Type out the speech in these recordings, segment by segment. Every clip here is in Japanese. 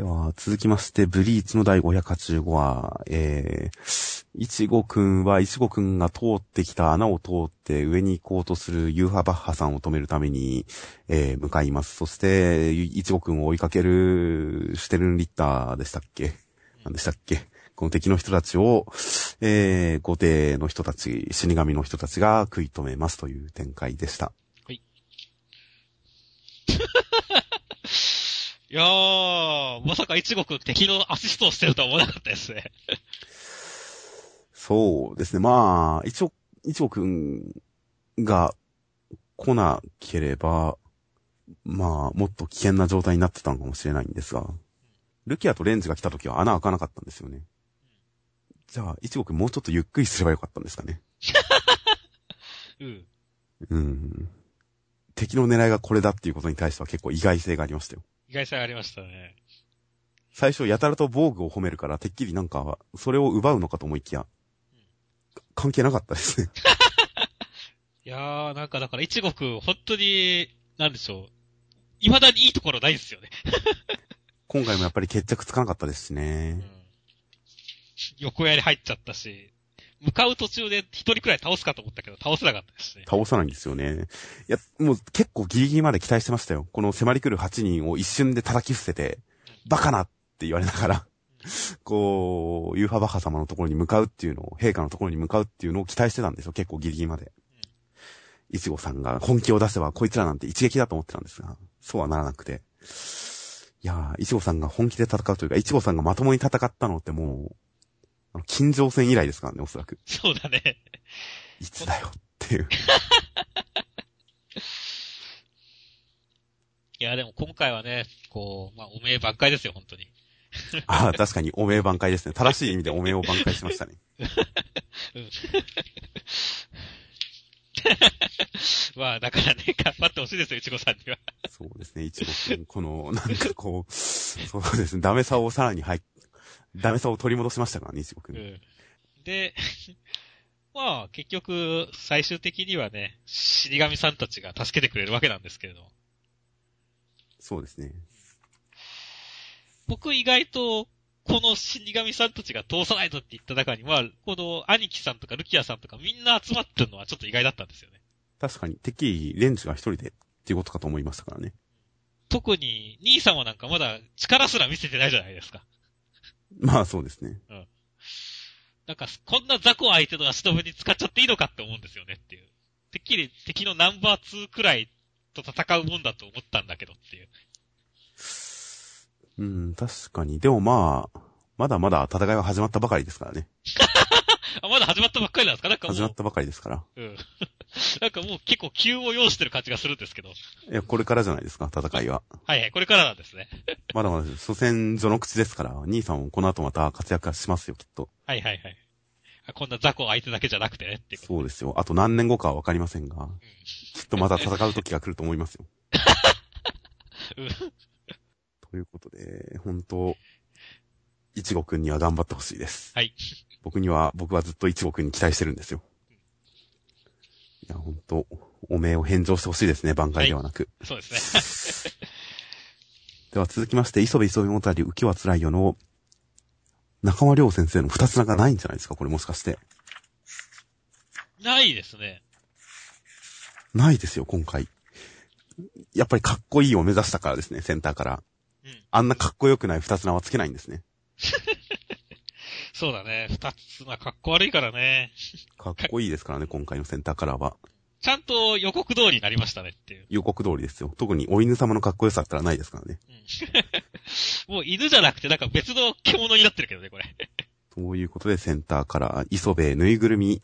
では、続きまして、ブリーチの第585話、えー、いちごくんは、いちごくんが通ってきた穴を通って上に行こうとするユーハバッハさんを止めるために、えー、向かいます。そして、いちごくんを追いかける、シュテルンリッターでしたっけ？何でしたっけ？この敵の人たちを、えー、後手の人たち、死神の人たちが食い止めますという展開でした。い。いやー、まさか一国敵のアシストをしてるとは思わなかったですね。そうですね。まあ、一応、一国が来なければ、まあ、もっと危険な状態になってたのかもしれないんですが、ルキアとレンジが来た時は穴開かなかったんですよね。じゃあ、一国もうちょっとゆっくりすればよかったんですかね。うん。うん。敵の狙いがこれだっていうことに対しては結構意外性がありましたよ。意外性ありましたね。最初やたらと防具を褒めるから、てっきりなんか、それを奪うのかと思いきや、うん、関係なかったですね。いやー、なんかだから、一国、本当に、なんでしょう。未だにいいところないですよね。今回もやっぱり決着つかなかったですしね。うん、横やり入っちゃったし、向かう途中で一人くらい倒すかと思ったけど、倒せなかったですね。倒さないんですよね。いや、もう結構ギリギリまで期待してましたよ。この迫り来る8人を一瞬で叩き伏せて、バカなって言われながら、こう、ユーファバッハ様のところに向かうっていうのを、陛下のところに向かうっていうのを期待してたんですよ。結構ギリギリまで。いちごさんが本気を出せばこいつらなんて一撃だと思ってたんですが、そうはならなくて。いやー、いちごさんが本気で戦うというか、いちごさんがまともに戦ったのってもう、金城戦以来ですからね、おそらく。そうだね。いつだよっていう。いや、でも今回はね、こう、まあ、おめえ挽回ですよ、本当に。ああ、確かにおめえ挽回ですね。正しい意味でおめえを挽回しましたね。うん、まあ、だからね、頑張ってほしいですよ、いちごさんには。そうですね、いちごくん、この、なんかこう、そうですね、ダメさをさらに入ダメさを取り戻しましたからね、一国、うん。で、まあ、結局、最終的にはね、死神さんたちが助けてくれるわけなんですけれど。そうですね。僕意外と、この死神さんたちが通さないとって言った中には、この兄貴さんとかルキアさんとかみんな集まってるのはちょっと意外だったんですよね。確かに、てっきりレンジが一人でっていうことかと思いましたからね。特に、兄様なんかまだ力すら見せてないじゃないですか。まあそうですね。うん。なんか、こんな雑魚相手の足止めに使っちゃっていいのかって思うんですよねっていう。てっきり敵のナンバー2くらいと戦うもんだと思ったんだけどっていう。うん、確かに。でもまあ、まだまだ戦いは始まったばかりですからね。だ始まったばっかりなんですか？なんか始まったばかりですから。うん。なんかもう結構急を要してる感じがするんですけど。いや、これからじゃないですか、戦いは。はいはい、これからなんですね。まだまだ、初戦序の口ですから、兄さんもこの後また活躍しますよ、きっと。はいはいはい。こんな雑魚相手だけじゃなくてねってそうですよ。あと何年後かはわかりませんが、うん、きっとまた戦う時が来ると思いますよ。うん、ということで、本当いちごくんには頑張ってほしいです。はい。僕には、僕はずっといちごくんに期待してるんですよ。いや、ほんと、お名を返上してほしいですね、挽回ではなく。はい、そうですね。では続きまして、磯部磯部もたり浮きは辛いよの、中間良先生の二つ名がないんじゃないですかこれもしかして。ないですね。ないですよ、今回。やっぱりかっこいいを目指したからですね、センターから。うん。あんなかっこよくない二つ名はつけないんですね。そうだね。二つ、まあ、かっこ悪いからね。かっこいいですからね、今回のセンターカラーは。ちゃんと予告通りになりましたねっていう。予告通りですよ。特にお犬様のかっこよさったらないですからね。うん、もう犬じゃなくてなんか別の獣になってるけどね、これ。ということでセンターカラー、磯部ぬいぐるみ、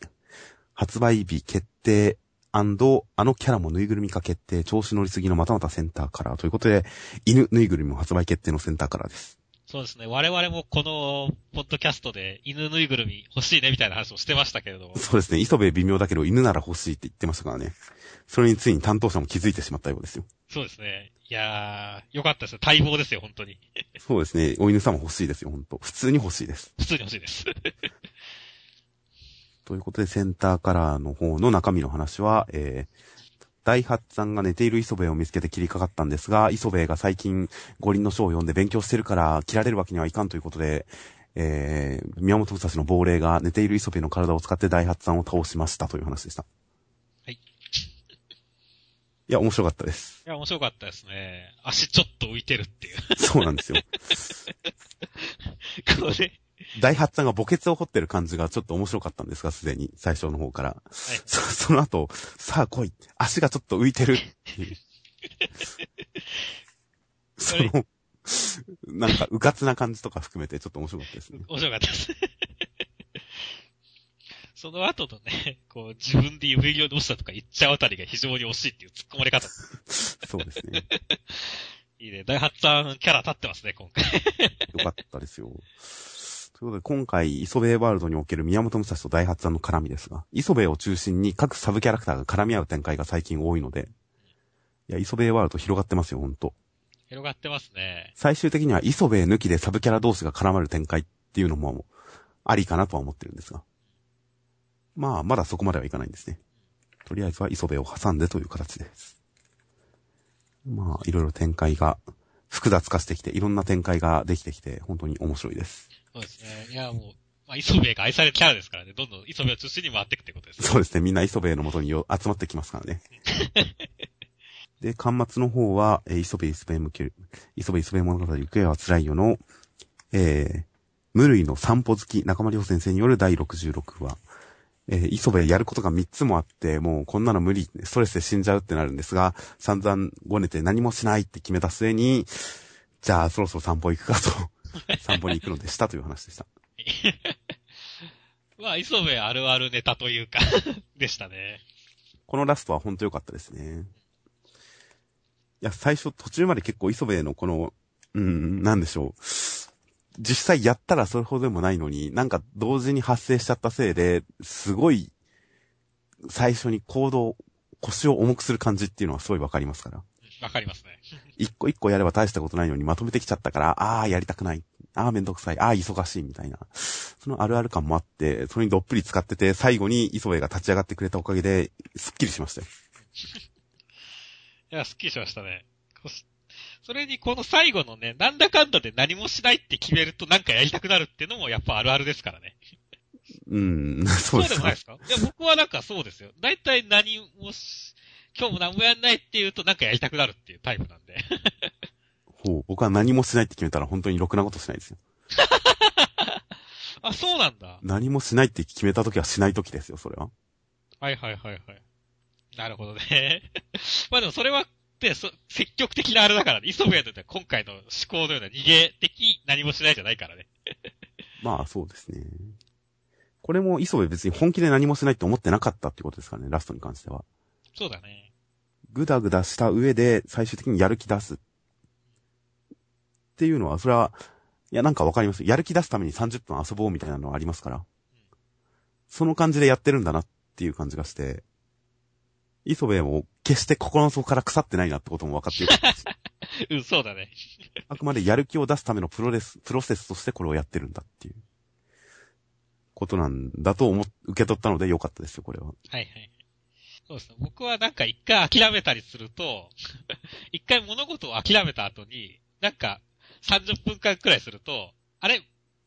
発売日決定、あのキャラもぬいぐるみ化決定、調子乗りすぎのまたまたセンターカラーということで、犬ぬいぐるみも発売決定のセンターカラーです。そうですね。我々もこの、ポッドキャストで犬ぬいぐるみ欲しいねみたいな話をしてましたけれども。そうですね。磯部微妙だけど犬なら欲しいって言ってましたからね。それについに担当者も気づいてしまったようですよ。そうですね。いやー、よかったですよ。待望ですよ、本当に。そうですね。お犬様欲しいですよ、本当普通に欲しいです。普通に欲しいです。ということで、センターカラーの方の中身の話は、えー、大八さんが寝ている磯部を見つけて切りかかったんですが、磯部が最近五輪の書を読んで勉強してるから切られるわけにはいかんということで、えー、宮本武蔵の亡霊が寝ている磯部の体を使って大八さんを倒しましたという話でした。はい。いや、面白かったです。いや、面白かったですね。足ちょっと浮いてるっていう。そうなんですよ。これ、大八さんが墓穴を掘ってる感じがちょっと面白かったんですが、すでに、最初の方から。はい。そ その後、さあ来い。足がちょっと浮いてるっていう。その、なんか、うかつな感じとか含めてちょっと面白かったですね。面白かったです。その後のね、こう、自分で指をどうしたとか言っちゃうあたりが非常に惜しいっていう突っ込まれ方。そうですね。いいね。大発さんキャラ立ってますね、今回。よかったですよ。ということで、今回、磯部ワールドにおける宮本武蔵と大八さんの絡みですが、磯部を中心に各サブキャラクターが絡み合う展開が最近多いので、いや、磯部ワールド広がってますよ、ほんと。広がってますね。最終的には磯部抜きでサブキャラ同士が絡まる展開っていうのも、ありかなとは思ってるんですが。まあ、まだそこまではいかないんですね。とりあえずは磯部を挟んでという形です。まあ、いろいろ展開が複雑化してきて、いろんな展開ができてきて、本当に面白いです。そうですね。いや、もう、まあ、磯部が愛されるキャラですからね、どんどん磯部を中心に回っていくってことですね。そうですね。みんな磯部の元によ集まってきますからね。で、端末の方は、えー磯部磯部向ける、磯部磯部物語行方は辛いよの、えー、無類の散歩好き中間良先生による第66話。えー、磯部やることが3つもあって、もうこんなの無理、ストレスで死んじゃうってなるんですが、散々ごねて何もしないって決めた末に、じゃあそろそろ散歩行くかと、散歩に行くのでしたという話でした。まあ、磯部あるあるネタというか、でしたね。このラストは本当良かったですね。いや、最初途中まで結構磯部のこの、うん、なんでしょう。実際やったらそれほどでもないのに、なんか同時に発生しちゃったせいで、すごい、最初に行動、腰を重くする感じっていうのはすごいわかりますから。わかりますね。一個一個やれば大したことないのにまとめてきちゃったから、ああ、やりたくない。ああ、めんどくさい。ああ、忙しいみたいな。そのあるある感もあって、それにどっぷり使ってて、最後に磯部が立ち上がってくれたおかげで、すっきりしましたよ。いや、すっきりしましたね。それにこの最後のね、なんだかんだで何もしないって決めるとなんかやりたくなるっていうのもやっぱあるあるですからね。うん、そうですかでもないで。すか？いや、僕はなんかそうですよ。だいたい何もし、今日も何もやんないって言うとなんかやりたくなるっていうタイプなんで。ほう、僕は何もしないって決めたら本当にろくなことしないですよ。あ、そうなんだ。何もしないって決めた時はしない時ですよ、それは。はいはいはいはい。なるほどね。まあでもそれは、で、そ積極的なあれだからね。磯部屋とって今回の思考のような逃げ的何もしないじゃないからね。まあ、そうですね。これも磯部別に本気で何もしないって思ってなかったってことですからね、ラストに関しては。そうだね。ぐだぐだした上で最終的にやる気出す。っていうのは、それは、いや、なんかわかります？やる気出すために30分遊ぼうみたいなのはありますから。その感じでやってるんだなっていう感じがして、磯部も決して心の底から腐ってないなってことも分かってよかったし、うん、そうだね。あくまでやる気を出すためのプロレス、プロセスとしてこれをやってるんだっていう、ことなんだと思っ、受け取ったのでよかったですよ、これは。はいはい。そうですね。僕はなんか一回諦めたりすると、一回物事を諦めた後に、なんか30分間くらいすると、あれ？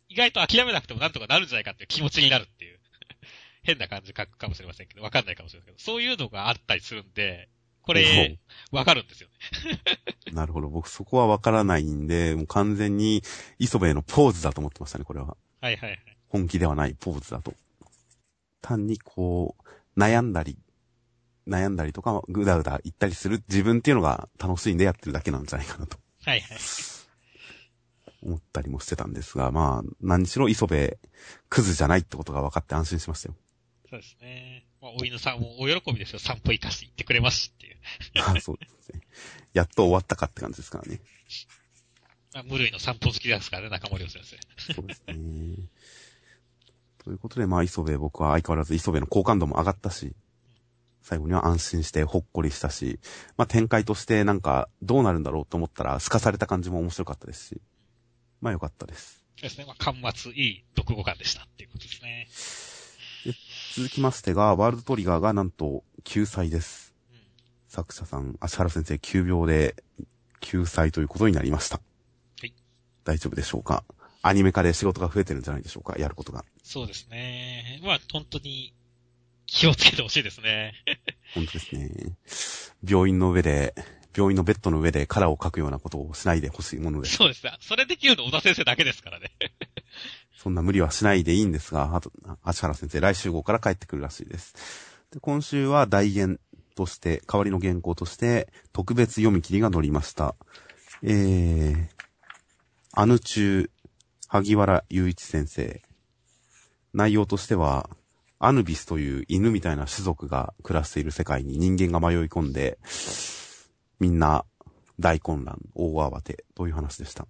意外と諦めなくてもなんとかなるんじゃないかっていう気持ちになるっていう。変な感じ書くかもしれませんけど、わかんないかもしれませんけど、そういうのがあったりするんで、これ、わかるんですよね。なるほど。僕そこは分からないんで、もう完全に磯部へのポーズだと思ってましたね、これは。はいはいはい。本気ではないポーズだと。単にこう、悩んだり、悩んだりとか、ぐだぐだ言ったりする自分っていうのが楽しいんでやってるだけなんじゃないかなとはいはい。思ったりもしてたんですが、まあ、何しろ磯部、クズじゃないってことが分かって安心しましたよ。そうですね。まあ、お犬さんもお喜びですよ。散歩行かして行ってくれますっていう。ま あそうですね。やっと終わったかって感じですからね。まあ、無類の散歩好きですからね、中森先生。そうですね。ということで、まあ、磯部、僕は相変わらず磯部の好感度も上がったし、最後には安心してほっこりしたし、まあ、展開としてなんかどうなるんだろうと思ったら、透かされた感じも面白かったですし、まあ、よかったです。そうですね。まあ、端末いい読語感でしたっていうことですね。続きましてが、ワールドトリガーがなんと救済です。うん。作者さん、足原先生急病で救済ということになりました。はい。大丈夫でしょうか？アニメ化で仕事が増えてるんじゃないでしょうか？やることが。そうですね。まあ、本当に気をつけてほしいですね。本当ですね。病院の上で、病院のベッドの上でカラーを描くようなことをしないでほしいものです。そうですね。それできるの小田先生だけですからね。そんな無理はしないでいいんですが、あと、足原先生、来週号から帰ってくるらしいです。で今週は大言として、代わりの原稿として、特別読み切りが載りました。えー、アヌ中、萩原雄一先生。内容としては、アヌビスという犬みたいな種族が暮らしている世界に人間が迷い込んで、みんな大混乱、大慌てという話でした。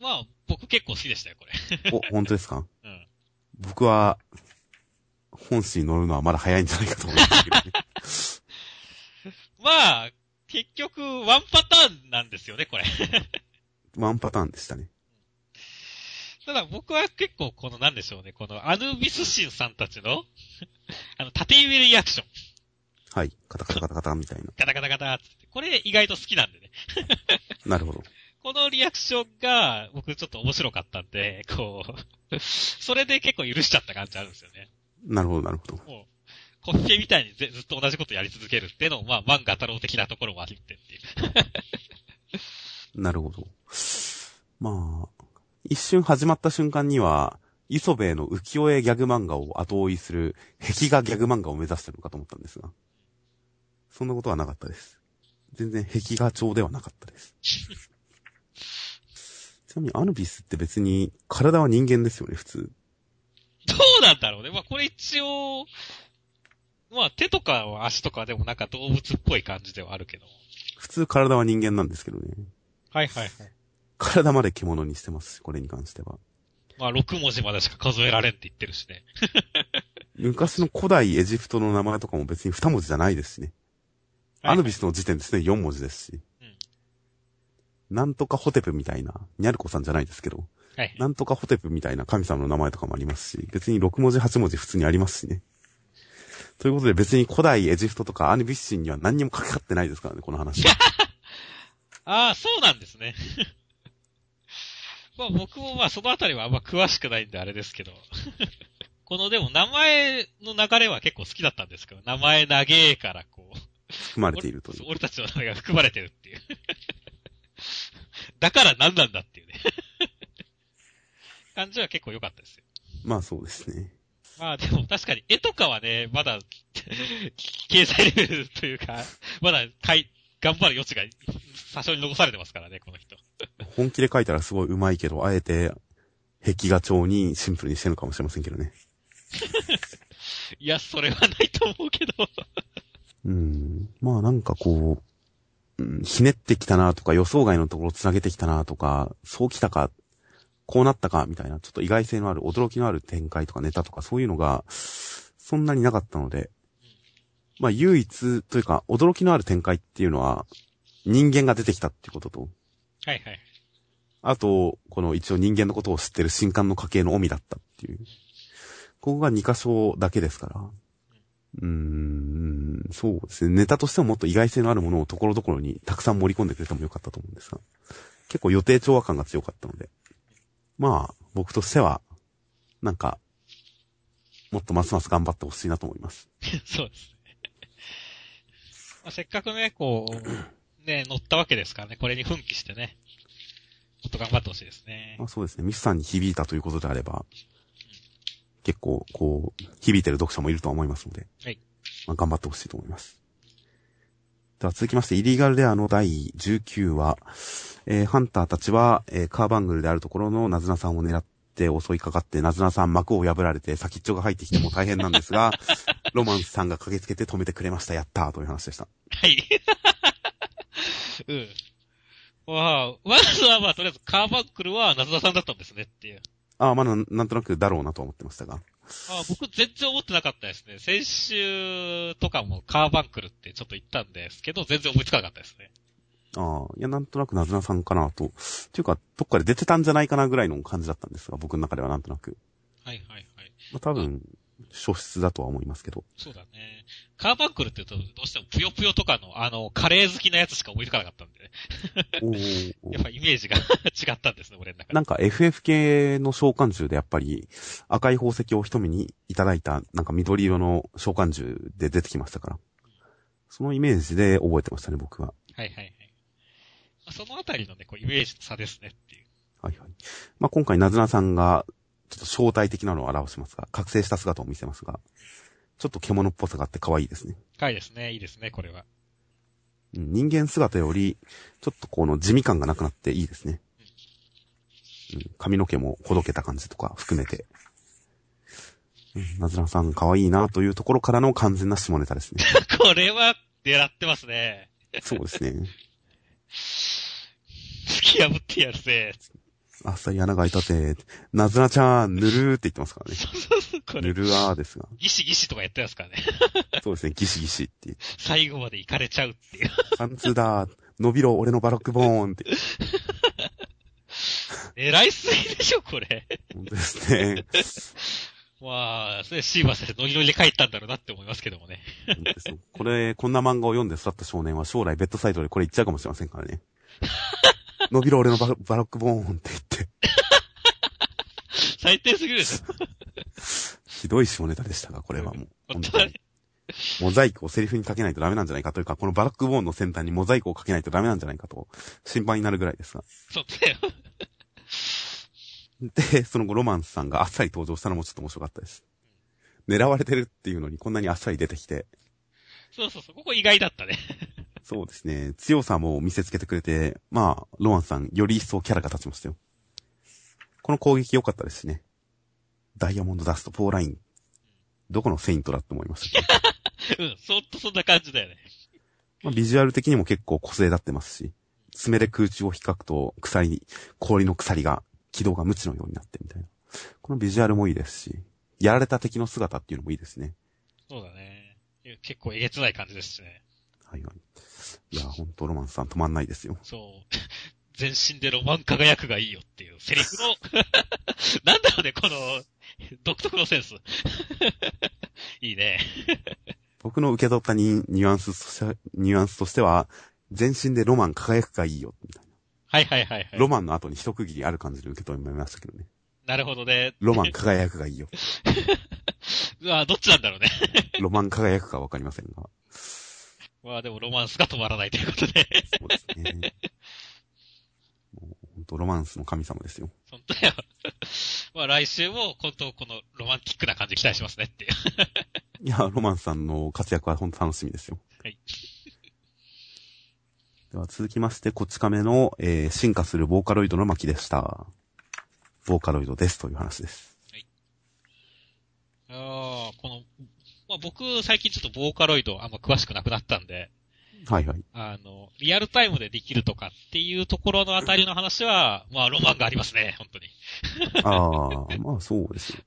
まあ、僕結構好きでしたよ、これ。お、本当ですか？うん。僕は、本誌に乗るのはまだ早いんじゃないかと思いますけどね。まあ、結局、ワンパターンなんですよね、これ。ワンパターンでしたね。ただ僕は結構このなんでしょうね、このアヌビス神さんたちの、あの、縦指リアクション。はい。カタカタカタカタみたいな。ガタガタガタって。これ意外と好きなんでね。なるほど。このリアクションが僕ちょっと面白かったんで、こう、それで結構許しちゃった感じあるんですよね。なるほど、なるほど。もう、コッケみたいにずずっと同じことやり続けるっていうのも、まあ、漫画太郎的なところもあってっていう。なるほど。まあ、一瞬始まった瞬間には、磯部への浮世絵ギャグ漫画を後追いする壁画ギャグ漫画を目指してるのかと思ったんですが、そんなことはなかったです。全然壁画調ではなかったです。ちなみにアヌビスって別に体は人間ですよね、普通。どうなんだろうね。まあ、これ一応、まあ、手とか足とかでもなんか動物っぽい感じではあるけど。普通体は人間なんですけどね。はいはいはい。体まで獣にしてますし、これに関しては。まあ、6文字までしか数えられんって言ってるしね。昔の古代エジプトの名前とかも別に2文字じゃないですしね。アヌビスの時点ですね、4文字ですし。うんなんとかホテプみたいな、ニャルコさんじゃないですけど、はい。なんとかホテプみたいな神様の名前とかもありますし、別に6文字8文字普通にありますしね。ということで別に古代エジプトとかアヌビス神には何にもかかってないですからね、この話。ああ、そうなんですね。まあ僕もまあそのあたりはあんま詳しくないんであれですけど。このでも名前の流れは結構好きだったんですけど、名前長えからこう。含まれているという。俺たちの名前が含まれてるっていう。だから何なんだっていうね。感じは結構良かったですよ。まあそうですね。まあでも確かに絵とかはね、まだ、掲載レベルというか、まだかい、頑張る余地が多少に残されてますからね、この人。本気で書いたらすごい上手いけど、あえて壁画調にシンプルにしてるのかもしれませんけどね。いや、それはないと思うけど。うん。まあなんかこう、うん、ひねってきたなとか予想外のところを繋げてきたなとか、そうきたか、こうなったかみたいな、ちょっと意外性のある、驚きのある展開とかネタとかそういうのが、そんなになかったので、まあ唯一というか、驚きのある展開っていうのは、人間が出てきたっていうことと、はいはい。あと、この一応人間のことを知ってる新刊の家系の臣だったっていう。ここが2箇所だけですから。うーん、そうですね。ネタとしてももっと意外性のあるものをところどころにたくさん盛り込んでくれてもよかったと思うんですが。結構予定調和感が強かったので。まあ、僕としては、なんか、もっとますます頑張ってほしいなと思います。そうですね。まあ、せっかくね、こう、ね、乗ったわけですからね、これに奮起してね、っと頑張ってほしいですねま。あそうですね。ミスさんに響いたということであれば、結構、こう、響いてる読者もいるとは思いますので、はい。まあ、頑張ってほしいと思います。では続きまして、イリーガルレアの第19話、えー、ハンターたちは、えー、カーバングルであるところのナズナさんを狙って襲いかかって、ナズナさん幕を破られて先っちょが入ってきても大変なんですが、ロマンスさんが駆けつけて止めてくれました。やったーという話でした。はい。うん。まあ、まずはまあ、とりあえずカーバックルは夏田さんだったんですねっていう。ああ、まだなんとなくだろうなと思ってましたが。あ僕全然思ってなかったですね。先週とかもカーバンクルってちょっと言ったんですけど、全然思いつかなかったですね。ああ、いや、なんとなくナズナさんかなと。っていうか、どっかで出てたんじゃないかなぐらいの感じだったんですが、僕の中ではなんとなく。はいはいはい。まあ、多分、素質だとは思いますけど。そうだね。カーバンクルって言うと、どうしてもぷよぷよとかの、あの、カレー好きなやつしか思いつかなかったんで、ね、お やっぱイメージが 違ったんですね、俺の中で。なんか FF 系の召喚獣でやっぱり赤い宝石を一目にいただいたなんか緑色の召喚獣で出てきましたから。そのイメージで覚えてましたね、僕は。はいはいはい。まあ、そのあたりのね、こう、イメージの差ですねっていう。はいはい。まあ、今回、なずなさんが、ちょっと正体的なのを表しますが、覚醒した姿を見せますが、ちょっと獣っぽさがあって可愛いですね。はいですね、いいですね、これは。うん人間姿より、ちょっとこの地味感がなくなっていいですね。うん髪の毛もほどけた感じとか含めて。うんなずなさん可愛いなというところからの完全な下ネタですね。これは、狙ってますね。そうですね。突き破ってやるぜ。あっさり穴が開いたぜ。なずなちゃん、ぬるーって言ってますからね。ぬるーですが。ギシギシとかやってますからね。そうですね、ギシギシって。最後まで行かれちゃうっていう。パンツだー、伸びろ、俺のバロックボーンって。狙いすぎでしょ、これ。本当ですね。まあ、それシーバー先生ノリノリで書いたんだろうなって思いますけどもね。本当ですよこれ、こんな漫画を読んで育った少年は将来ベッドサイドでこれ言っちゃうかもしれませんからね。伸びろ、俺のバロバロックボーンって言って。最低すぎるでしょ。ひどい下ネタでしたが、これはもう。本当に。モザイクをセリフにかけないとダメなんじゃないかというか、このバラックボーンの先端にモザイクをかけないとダメなんじゃないかと心配になるぐらいですが。そうだよ。で、その後ロマンスさんがあっさり登場したのもちょっと面白かったです。狙われてるっていうのにこんなにあっさり出てきて、そうそうそう、ここ意外だったね。そうですね、強さも見せつけてくれて、まあ、ロマンスさんより一層キャラが立ちましたよ。この攻撃良かったですしね。ダイヤモンドダスト、ポーライン。どこのセイントだって思いました。うん、そっとそんな感じだよね。まあ、ビジュアル的にも結構個性立ってますし、爪で空中を引っかくと、鎖、氷の鎖が、軌道が無知のようになってみたいな。このビジュアルもいいですし、やられた敵の姿っていうのもいいですね。そうだね。結構えげつない感じですしね。はいはい。いや、ほんとロマンスさん止まんないですよ。そう。全身でロマン輝くがいいよっていうセリフの、なんだろうね、この、独特のセンス。いいね。僕の受け取ったニニュアンスとして、ニュアンスとしては、全身でロマン輝くがいいよ、みたいはいはいはいはい。な。ロマンの後に一区切りある感じで受け止めましたけどね。なるほどね。ロマン輝くがいいよ。うわどっちなんだろうね。ロマン輝くかわかりませんが。まあでもロマンスが止まらないということで。そうですね。もう本当ロマンスの神様ですよ。本当よ。まあ来週も、本当このロマンティックな感じ期待しますねっていう。いや、ロマンスさんの活躍は本当楽しみですよ。はい。では続きまして、こち亀の、えー進化するボーカロイドの巻でした。ボーカロイドですという話です。ああ、この、まあ僕最近ちょっとボーカロイドあんま詳しくなくなったんで、はいはい。あの、リアルタイムでできるとかっていうところのあたりの話は、まあロマンがありますね、本当に。ああ、まあそうですよ。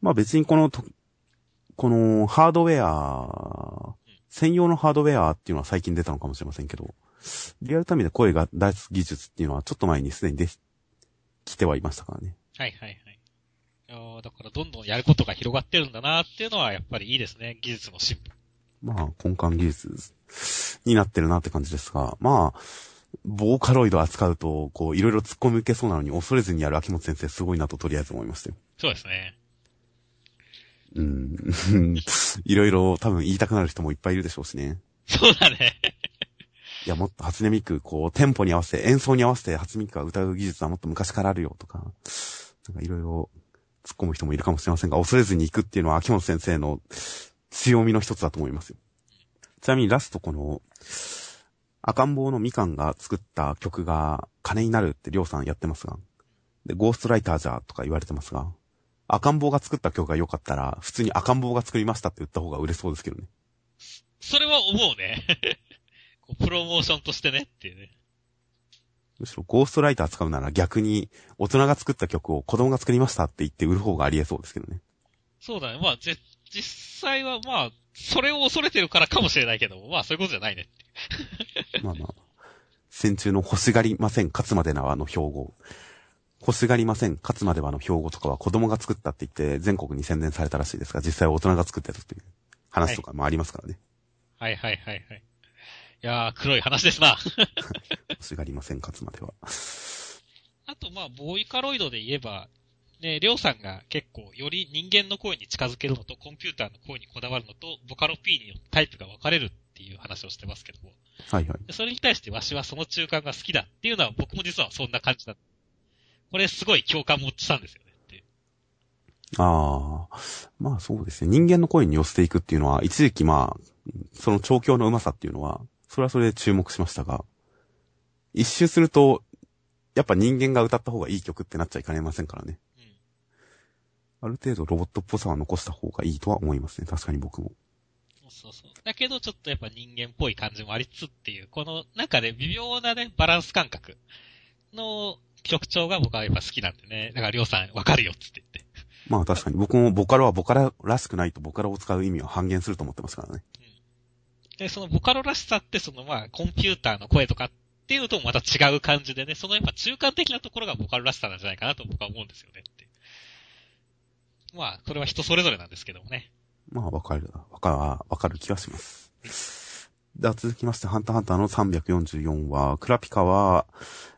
まあ別にこのと、このハードウェア、専用のハードウェアっていうのは最近出たのかもしれませんけど、リアルタイムで声が出す技術っていうのはちょっと前にすでにできてはいましたからね。はいはいはい。いやーだからどんどんやることが広がってるんだなっていうのはやっぱりいいですね、技術の進歩。まあ根幹技術になってるなって感じですが、まあ、ボーカロイド扱うと、こう、いろいろ突っ込み受けそうなのに恐れずにやる秋元先生すごいなととりあえず思いましたよ。そうですね。うん。いろいろ多分言いたくなる人もいっぱいいるでしょうしね。そうだね。いや、もっと初音ミク、こう、テンポに合わせて、演奏に合わせて初音ミクが歌う技術はもっと昔からあるよとか、なんかいろいろ突っ込む人もいるかもしれませんが、恐れずに行くっていうのは秋元先生の強みの一つだと思いますよ。ちなみにラストこの、赤ん坊のみかんが作った曲が金になるってりょうさんやってますが、で、ゴーストライターじゃとか言われてますが、赤ん坊が作った曲が良かったら、普通に赤ん坊が作りましたって言った方が売れそうですけどね。それは思うね。プロモーションとしてねっていうね。むしろゴーストライター使うなら逆に大人が作った曲を子供が作りましたって言って売る方がありえそうですけどね。そうだね。まあ、ぜ、実際はまあ、それを恐れてるからかもしれないけど、まあそういうことじゃないね。まあまあ。戦中の欲しがりません勝つまでなあの標語。欲しがりません。勝つまではの標語とかは子供が作ったって言って全国に宣伝されたらしいですが、実際は大人が作ってたという話とかもありますからね。はいはいはいはい。いやー、黒い話ですな。欲しがりません、勝つまでは。あと、まあ、ボーイカロイドで言えば、ね、りょうさんが結構、より人間の声に近づけるのと、コンピューターの声にこだわるのと、ボカロ P によってタイプが分かれるっていう話をしてますけども。はいはい。でそれに対してわしはその中間が好きだっていうのは僕も実はそんな感じだ。これすごい共感もしたんですよねって。ああ、まあそうですね。人間の声に寄せていくっていうのは、一時期まあ、その調教のうまさっていうのは、それはそれで注目しましたが、一周すると、やっぱ人間が歌った方がいい曲ってなっちゃいかねませんからね。うん。ある程度ロボットっぽさは残した方がいいとは思いますね。確かに僕も。そうそう。だけどちょっとやっぱ人間っぽい感じもありつつっていう、この中で微妙なね、バランス感覚の曲調が僕はやっぱ好きなんでね。だからりょうさんわかるよっつって言って。まあ確かに僕もボカロはボカロらしくないとボカロを使う意味は半減すると思ってますからね。で、そのボカロらしさってそのまあコンピューターの声とかっていうのともまた違う感じでね、そのやっぱ中間的なところがボカロらしさなんじゃないかなと僕は思うんですよねって。まあ、これは人それぞれなんですけどもね。まあわかる、わかる、わかる気はします。では続きまして、ハンターハンターの344話、クラピカは、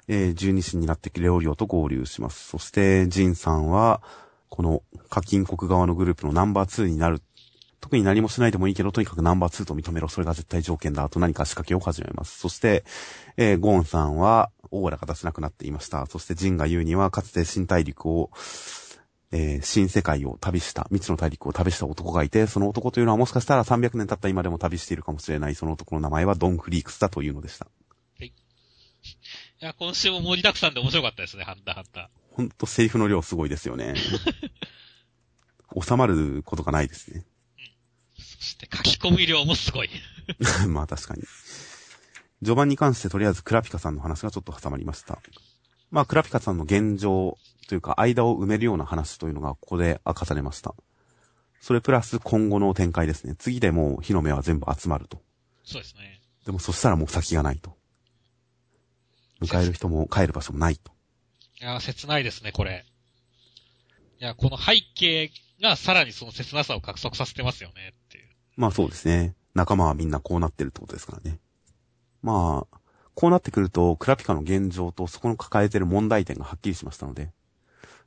えー、十二神になってレオリオと合流します。そして、ジンさんは、この課金国側のグループのナンバー2になる。特に何もしないでもいいけど、とにかくナンバー2と認めろ。それが絶対条件だ。と何か仕掛けを始めます。そして、えー、ゴーンさんは、オーラが出せなくなっていました。そして、ジンが言うには、かつて新大陸を、えー新世界を旅した、未知の大陸を旅した男がいて、その男というのはもしかしたら300年経った今でも旅しているかもしれない、その男の名前はドン・フリークスだというのでした。いや、今週も盛りだくさんで面白かったですね、ハンターハンタほんとセリフの量すごいですよね。収まることがないですね。して書き込み量もすごい。まあ確かに。序盤に関してとりあえずクラピカさんの話がちょっと挟まりました。まあクラピカさんの現状というか間を埋めるような話というのがここで明かされました。それプラス今後の展開ですね。次でもう火の目は全部集まると。そうですね。でもそしたらもう先がないと。迎える人も帰る場所もないと。いやー、切ないですね、これ。いや、この背景がさらにその切なさを加速させてますよね。まあそうですね。仲間はみんなこうなってるってことですからね。まあ、こうなってくると、クラピカの現状とそこの抱えてる問題点がはっきりしましたので、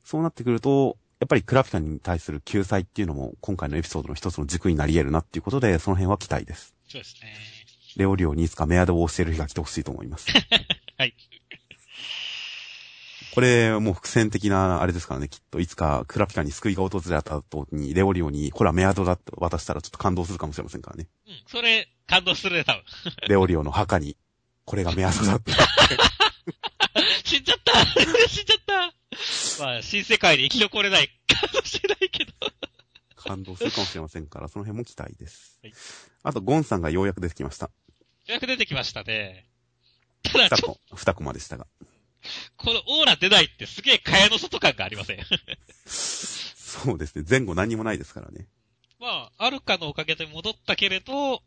そうなってくると、やっぱりクラピカに対する救済っていうのも今回のエピソードの一つの軸になり得るなっていうことで、その辺は期待です。そうですね。レオリオにいつかメアドを教える日が来てほしいと思います。はい。これ、もう伏線的な、あれですからね、きっと、いつか、クラピカに救いが訪れた後に、レオリオに、ほら、メアドだって渡したらちょっと感動するかもしれませんからね。うん、それ、感動するね、多分。レオリオの墓に、これがメアドだって。死んじゃった 死んじゃったまあ、新世界に生き残れないかもしれないけど。感動するかもしれませんから、その辺も期待です。はいあと、ゴンさんがようやく出てきました。ようやく出てきましたね。ただ、二ちょっと、コ、二コマでしたが。このオーラ出ないってすげえ蚊帳の外感がありません？そうですね。前後何にもないですからね。まあ、アルカのおかげで戻ったけれど、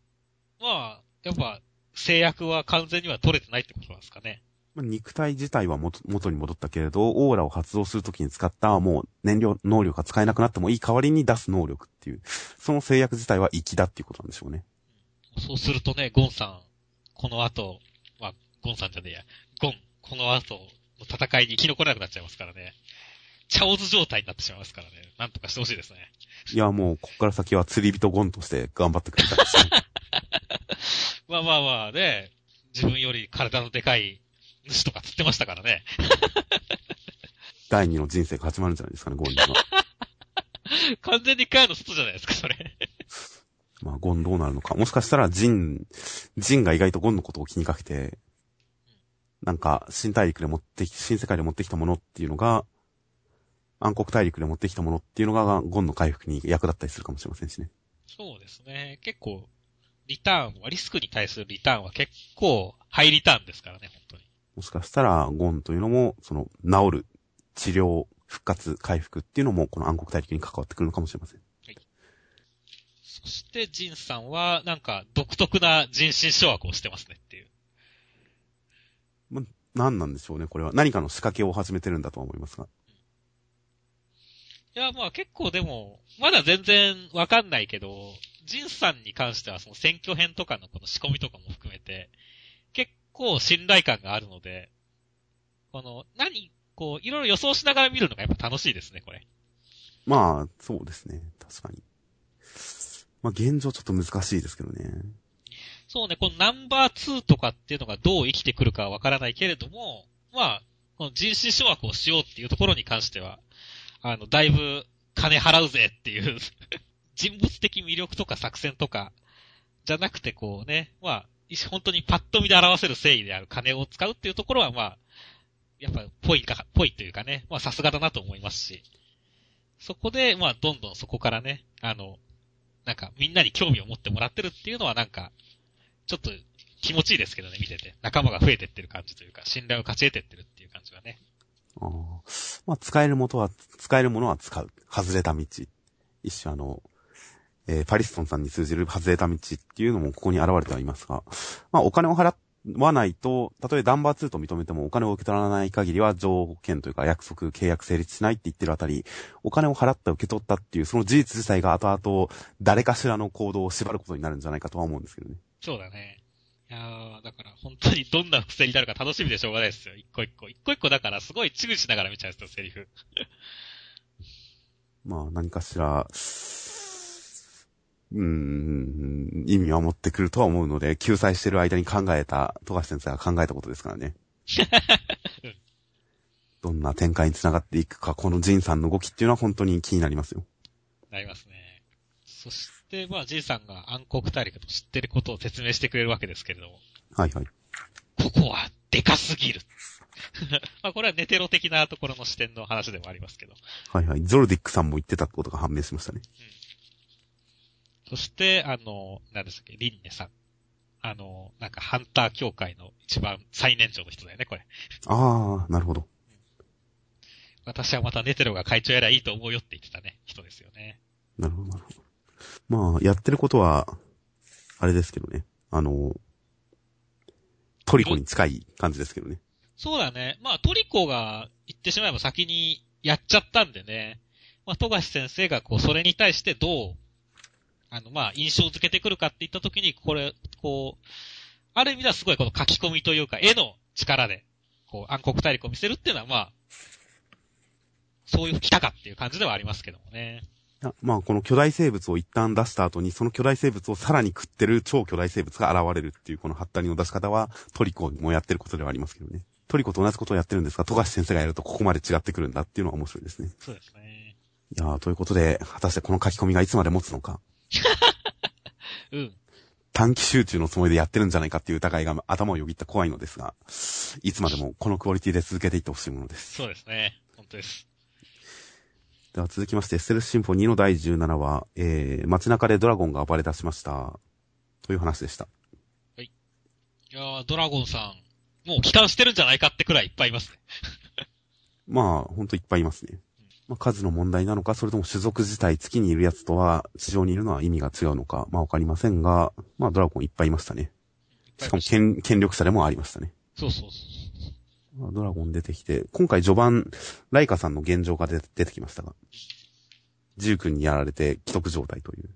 まあ、やっぱ、制約は完全には取れてないってことなんですかね。まあ肉体自体は元元に戻ったけれど、オーラを発動するときに使った、もう燃料、能力が使えなくなってもいい代わりに出す能力っていう、その制約自体は粋だっていうことなんでしょうね。そうするとね、ゴンさん、この後、まあ、ゴンさんじゃねえや、ゴン、この後の戦いに生き残れなくなっちゃいますからね。チャオズ状態になってしまいますからね。なんとかしてほしいですね。いや、もう、こっから先は釣り人ゴンとして頑張ってくれたらしい。まあまあまあね、自分より体のでかい主とか釣ってましたからね。第二の人生が始まるんじゃないですかね、ゴンには。完全に蚊帳の外じゃないですか、それ。まあ、ゴンどうなるのか。もしかしたら、ジン、ジンが意外とゴンのことを気にかけて、なんか、新大陸で持ってき、新世界で持ってきたものっていうのが、暗黒大陸で持ってきたものっていうのが、ゴンの回復に役立ったりするかもしれませんしね。そうですね。結構、リターンは、リスクに対するリターンは結構、ハイリターンですからね、本当に。もしかしたら、ゴンというのも、その、治る、治療、復活、回復っていうのも、この暗黒大陸に関わってくるのかもしれません。そして、ジンさんは、なんか、独特な人心掌握をしてますねっていう。何なんでしょうね、これは。何かの仕掛けを始めてるんだとは思いますが。いや、まあ結構でも、まだ全然わかんないけど、ジンさんに関してはその選挙編とかのこの仕込みとかも含めて、結構信頼感があるので、この、何、こう、いろいろ予想しながら見るのがやっぱ楽しいですね、これ。まあ、そうですね。確かに。まあ、現状ちょっと難しいですけどね。そうね、このナンバー2とかっていうのがどう生きてくるかはわからないけれども、まあ、この人種諸悪をしようっていうところに関しては、あの、だいぶ金払うぜっていう 人物的魅力とか作戦とか、じゃなくてこうね、まあ、本当にパッと見で表せる誠意である金を使うっていうところはまあ、やっぱ、ぽいか、ぽいというかね、まあさすがだなと思いますし、そこで、まあどんどんそこからね、あの、なんかみんなに興味を持ってもらってるっていうのはなんか、ちょっと気持ちいいですけどね、見てて。仲間が増えてってる感じというか、信頼を勝ち得てってるっていう感じはね。あまあ、使える元は、使えるものは使う。外れた道。一種あの、えー、パリストンさんに通じる外れた道っていうのもここに現れてはいますが、まあ、お金を払わないと、たとえダンバー2と認めてもお金を受け取らない限りは条件というか約束、契約成立しないって言ってるあたり、お金を払った受け取ったっていうその事実自体が後々誰かしらの行動を縛ることになるんじゃないかとは思うんですけどね。そうだね。いやー、だから本当にどんな伏線になるか楽しみでしょうがないですよ。一個一個。一個一個だからすごいチグしながら見ちゃうんですよ、セリフ。まあ何かしら、うーん、意味は持ってくるとは思うので、救済してる間に考えた、富樫先生が考えたことですからね。どんな展開につながっていくか、このジンさんの動きっていうのは本当に気になりますよ。なりますね。そして、まあ、ジンさんが暗黒大陸と知ってることを説明してくれるわけですけれども。はいはい。ここはでかすぎる。まあ、これはネテロ的なところの視点の話でもありますけど。はいはい。ゾルディックさんも言ってたことが判明しましたね。うん。そして、あの、何でしたっけ、リンネさん。あの、なんかハンター協会の一番最年長の人だよね、これ。ああ、なるほど。私はまたネテロが会長やらいいと思うよって言ってたね、人ですよね。なるほど、なるほど。まあ、やってることは、あれですけどね。あの、トリコに近い感じですけどね。そうだね。まあ、トリコが言ってしまえば先にやっちゃったんでね。まあ、富樫先生がこう、それに対してどう、あの、まあ、印象づけてくるかって言った時に、これ、こう、ある意味ではすごいこの書き込みというか、絵の力で、こう、暗黒大陸を見せるっていうのは、まあ、そういう来たかっていう感じではありますけどもね。まあ、この巨大生物を一旦出した後に、その巨大生物をさらに食ってる超巨大生物が現れるっていうこのハッタリの出し方は、トリコもやってることではありますけどね。トリコと同じことをやってるんですが、富樫先生がやるとここまで違ってくるんだっていうのは面白いですね。そうですね。いやー、ということで、果たしてこの書き込みがいつまで持つのか。うん。短期集中のつもりでやってるんじゃないかっていう疑いが頭をよぎった怖いのですが、いつまでもこのクオリティで続けていってほしいものです。そうですね。本当です。では続きまして、ステルスシンフォニーの第17話、えー、街中でドラゴンが暴れ出しました。という話でした。はい。いやー、ドラゴンさん、もう帰還してるんじゃないかってくらいいっぱいいますね。まあ、ほんといっぱいいますね。まあ、数の問題なのか、それとも種族自体月にいるやつとは、地上にいるのは意味が違うのか、まあわかりませんが、まあドラゴンいっぱいいましたね。しかも権権力者でもありましたね。そうそうそう。ドラゴン出てきて、今回序盤、ライカさんの現状が出てきましたが、ジュー君にやられて既得状態という。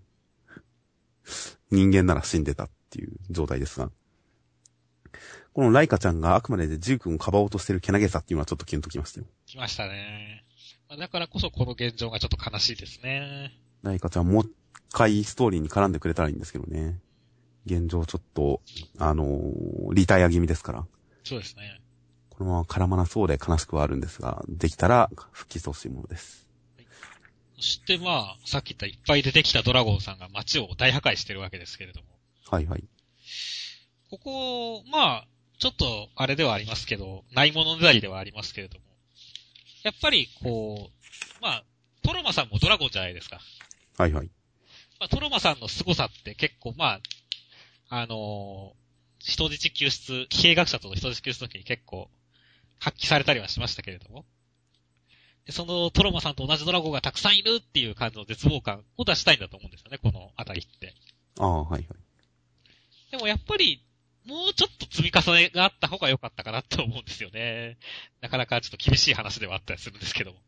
人間なら死んでたっていう状態ですが、このライカちゃんがあくまででジュー君をかばおうとしてるけなげさっていうのはちょっとキュンときましたよ。来ましたね。だからこそこの現状がちょっと悲しいですね。ライカちゃんもう一回ストーリーに絡んでくれたらいいんですけどね。現状ちょっと、あのー、リタイア気味ですから。そうですね。このまま絡まなそうで悲しくはあるんですが、できたら復帰してほしいものです。はい、そしてまあ、さっき言ったいっぱい出てきたドラゴンさんが街を大破壊してるわけですけれども。はいはい。ここ、まあ、ちょっとあれではありますけど、ないものねだりではありますけれども。やっぱりこう、まあ、トロマさんもドラゴンじゃないですか。はいはい。まあ、トロマさんの凄さって結構まあ、あのー、人質救出、経営学者との人質救出の時に結構発揮されたりはしましたけれども。でそのトロマさんと同じドラゴンがたくさんいるっていう感じの絶望感を出したいんだと思うんですよね、このあたりって。ああ、はいはい。でもやっぱり、もうちょっと積み重ねがあった方が良かったかなって思うんですよね。なかなかちょっと厳しい話ではあったりするんですけども。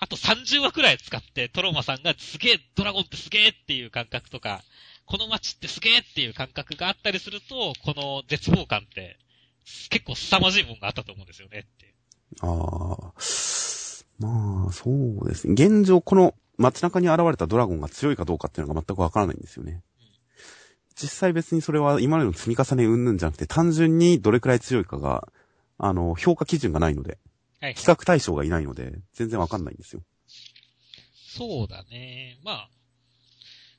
あと30話くらい使ってトロマさんがすげえ、ドラゴンってすげえっていう感覚とか、この街ってすげえっていう感覚があったりすると、この絶望感って結構凄まじいもんがあったと思うんですよねって。ああ。まあ、そうですね。現状、この街中に現れたドラゴンが強いかどうかっていうのが全くわからないんですよね。実際別にそれは今までの積み重ねうんぬんじゃなくて、単純にどれくらい強いかが、あの、評価基準がないので、はい。比較対象がいないので、全然わかんないんですよ。そうだね。まあ。